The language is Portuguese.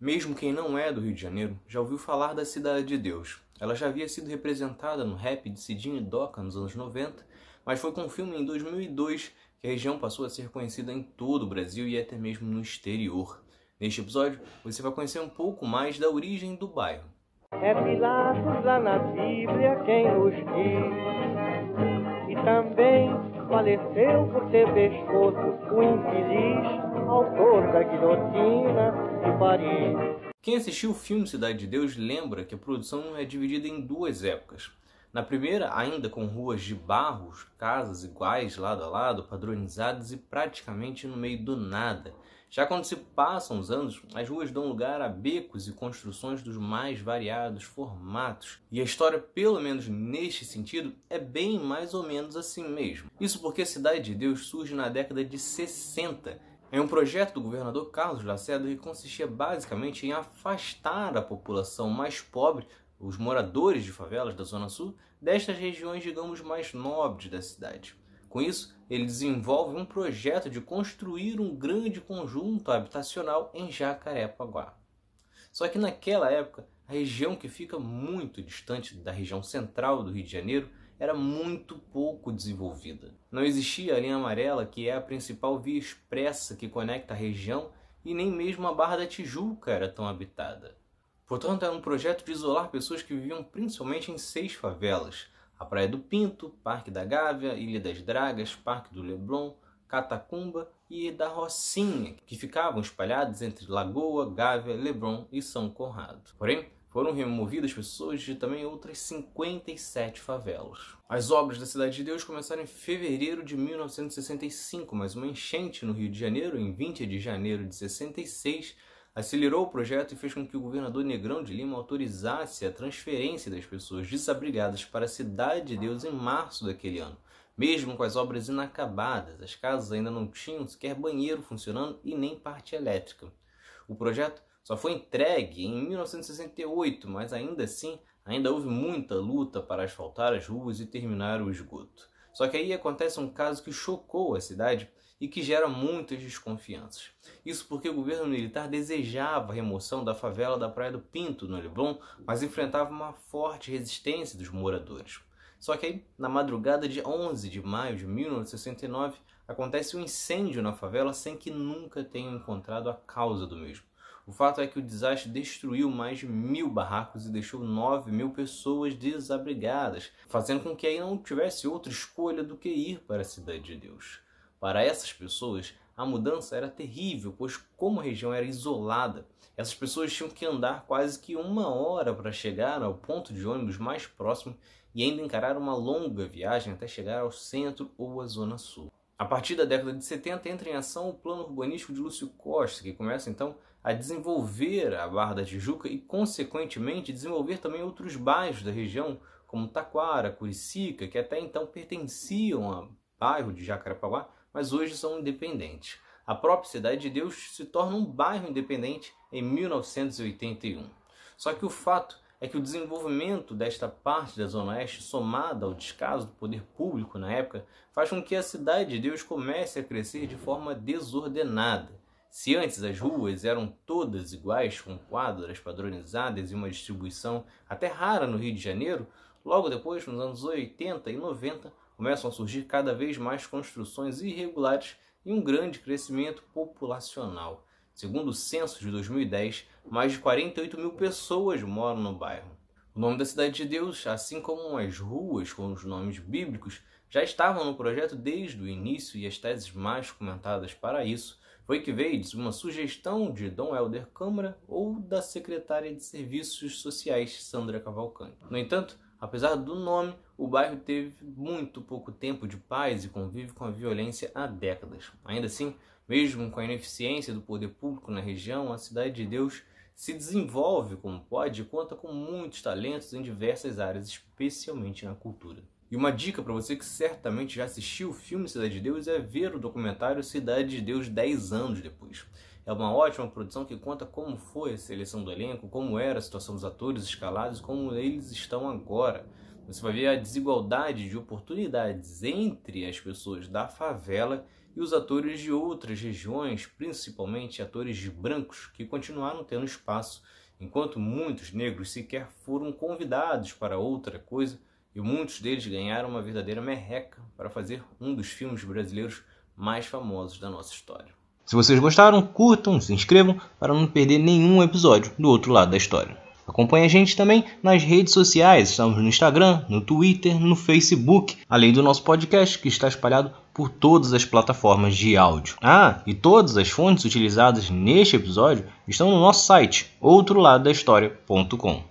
Mesmo quem não é do Rio de Janeiro já ouviu falar da Cidade de Deus. Ela já havia sido representada no rap de Cidinho e Doca nos anos 90, mas foi com o filme em 2002 que a região passou a ser conhecida em todo o Brasil e até mesmo no exterior. Neste episódio, você vai conhecer um pouco mais da origem do bairro. É Pilatos lá na Bíblia quem nos diz. E também faleceu por ter pescoço o infeliz da guilhotina de Paris. Quem assistiu o filme Cidade de Deus lembra que a produção é dividida em duas épocas. Na primeira, ainda com ruas de barros, casas iguais lado a lado, padronizadas e praticamente no meio do nada. Já quando se passam os anos, as ruas dão lugar a becos e construções dos mais variados formatos. E a história, pelo menos neste sentido, é bem mais ou menos assim mesmo. Isso porque a Cidade de Deus surge na década de 60 em um projeto do governador Carlos Lacerda que consistia basicamente em afastar a população mais pobre os moradores de favelas da Zona Sul destas regiões, digamos, mais nobres da cidade. Com isso, ele desenvolve um projeto de construir um grande conjunto habitacional em Jacarepaguá. Só que naquela época, a região que fica muito distante da região central do Rio de Janeiro era muito pouco desenvolvida. Não existia a linha amarela, que é a principal via expressa que conecta a região, e nem mesmo a Barra da Tijuca era tão habitada. Portanto, era um projeto de isolar pessoas que viviam principalmente em seis favelas: a Praia do Pinto, Parque da Gávea, Ilha das Dragas, Parque do Leblon, Catacumba e da Rocinha, que ficavam espalhados entre Lagoa, Gávea, Leblon e São Conrado. Porém, foram removidas pessoas de também outras 57 favelas. As obras da Cidade de Deus começaram em fevereiro de 1965, mas uma enchente no Rio de Janeiro, em 20 de janeiro de 66, acelerou o projeto e fez com que o governador Negrão de Lima autorizasse a transferência das pessoas desabrigadas para a Cidade de Deus em março daquele ano. Mesmo com as obras inacabadas, as casas ainda não tinham sequer banheiro funcionando e nem parte elétrica. O projeto só foi entregue em 1968, mas ainda assim ainda houve muita luta para asfaltar as ruas e terminar o esgoto. Só que aí acontece um caso que chocou a cidade e que gera muitas desconfianças. Isso porque o governo militar desejava a remoção da favela da Praia do Pinto, no Leblon, mas enfrentava uma forte resistência dos moradores. Só que aí, na madrugada de 11 de maio de 1969, acontece um incêndio na favela sem que nunca tenham encontrado a causa do mesmo. O fato é que o desastre destruiu mais de mil barracos e deixou nove mil pessoas desabrigadas, fazendo com que aí não tivesse outra escolha do que ir para a Cidade de Deus. Para essas pessoas, a mudança era terrível, pois como a região era isolada, essas pessoas tinham que andar quase que uma hora para chegar ao ponto de ônibus mais próximo e ainda encarar uma longa viagem até chegar ao centro ou à zona sul. A partir da década de 70 entra em ação o plano urbanístico de Lúcio Costa, que começa então a desenvolver a Barra da Tijuca e, consequentemente, desenvolver também outros bairros da região, como Taquara, Curicica, que até então pertenciam ao bairro de Jacarepaguá, mas hoje são independentes. A própria Cidade de Deus se torna um bairro independente em 1981. Só que o fato é que o desenvolvimento desta parte da Zona Oeste, somada ao descaso do poder público na época, faz com que a Cidade de Deus comece a crescer de forma desordenada. Se antes as ruas eram todas iguais, com quadras padronizadas e uma distribuição até rara no Rio de Janeiro, logo depois, nos anos 80 e 90, começam a surgir cada vez mais construções irregulares e um grande crescimento populacional. Segundo o censo de 2010, mais de 48 mil pessoas moram no bairro. O nome da Cidade de Deus, assim como as ruas com os nomes bíblicos, já estavam no projeto desde o início e as teses mais comentadas para isso foi que veio uma sugestão de Dom Helder Câmara ou da secretária de Serviços Sociais, Sandra Cavalcante. No entanto, Apesar do nome, o bairro teve muito pouco tempo de paz e convive com a violência há décadas. Ainda assim, mesmo com a ineficiência do poder público na região, a Cidade de Deus se desenvolve como pode e conta com muitos talentos em diversas áreas, especialmente na cultura. E uma dica para você que certamente já assistiu o filme Cidade de Deus é ver o documentário Cidade de Deus 10 anos depois. É uma ótima produção que conta como foi a seleção do elenco, como era a situação dos atores escalados, como eles estão agora. Você vai ver a desigualdade de oportunidades entre as pessoas da favela e os atores de outras regiões, principalmente atores brancos, que continuaram tendo espaço, enquanto muitos negros sequer foram convidados para outra coisa e muitos deles ganharam uma verdadeira merreca para fazer um dos filmes brasileiros mais famosos da nossa história. Se vocês gostaram, curtam, se inscrevam para não perder nenhum episódio do outro lado da história. Acompanhe a gente também nas redes sociais, estamos no Instagram, no Twitter, no Facebook, além do nosso podcast que está espalhado por todas as plataformas de áudio. Ah, e todas as fontes utilizadas neste episódio estão no nosso site, outroladodahistoria.com.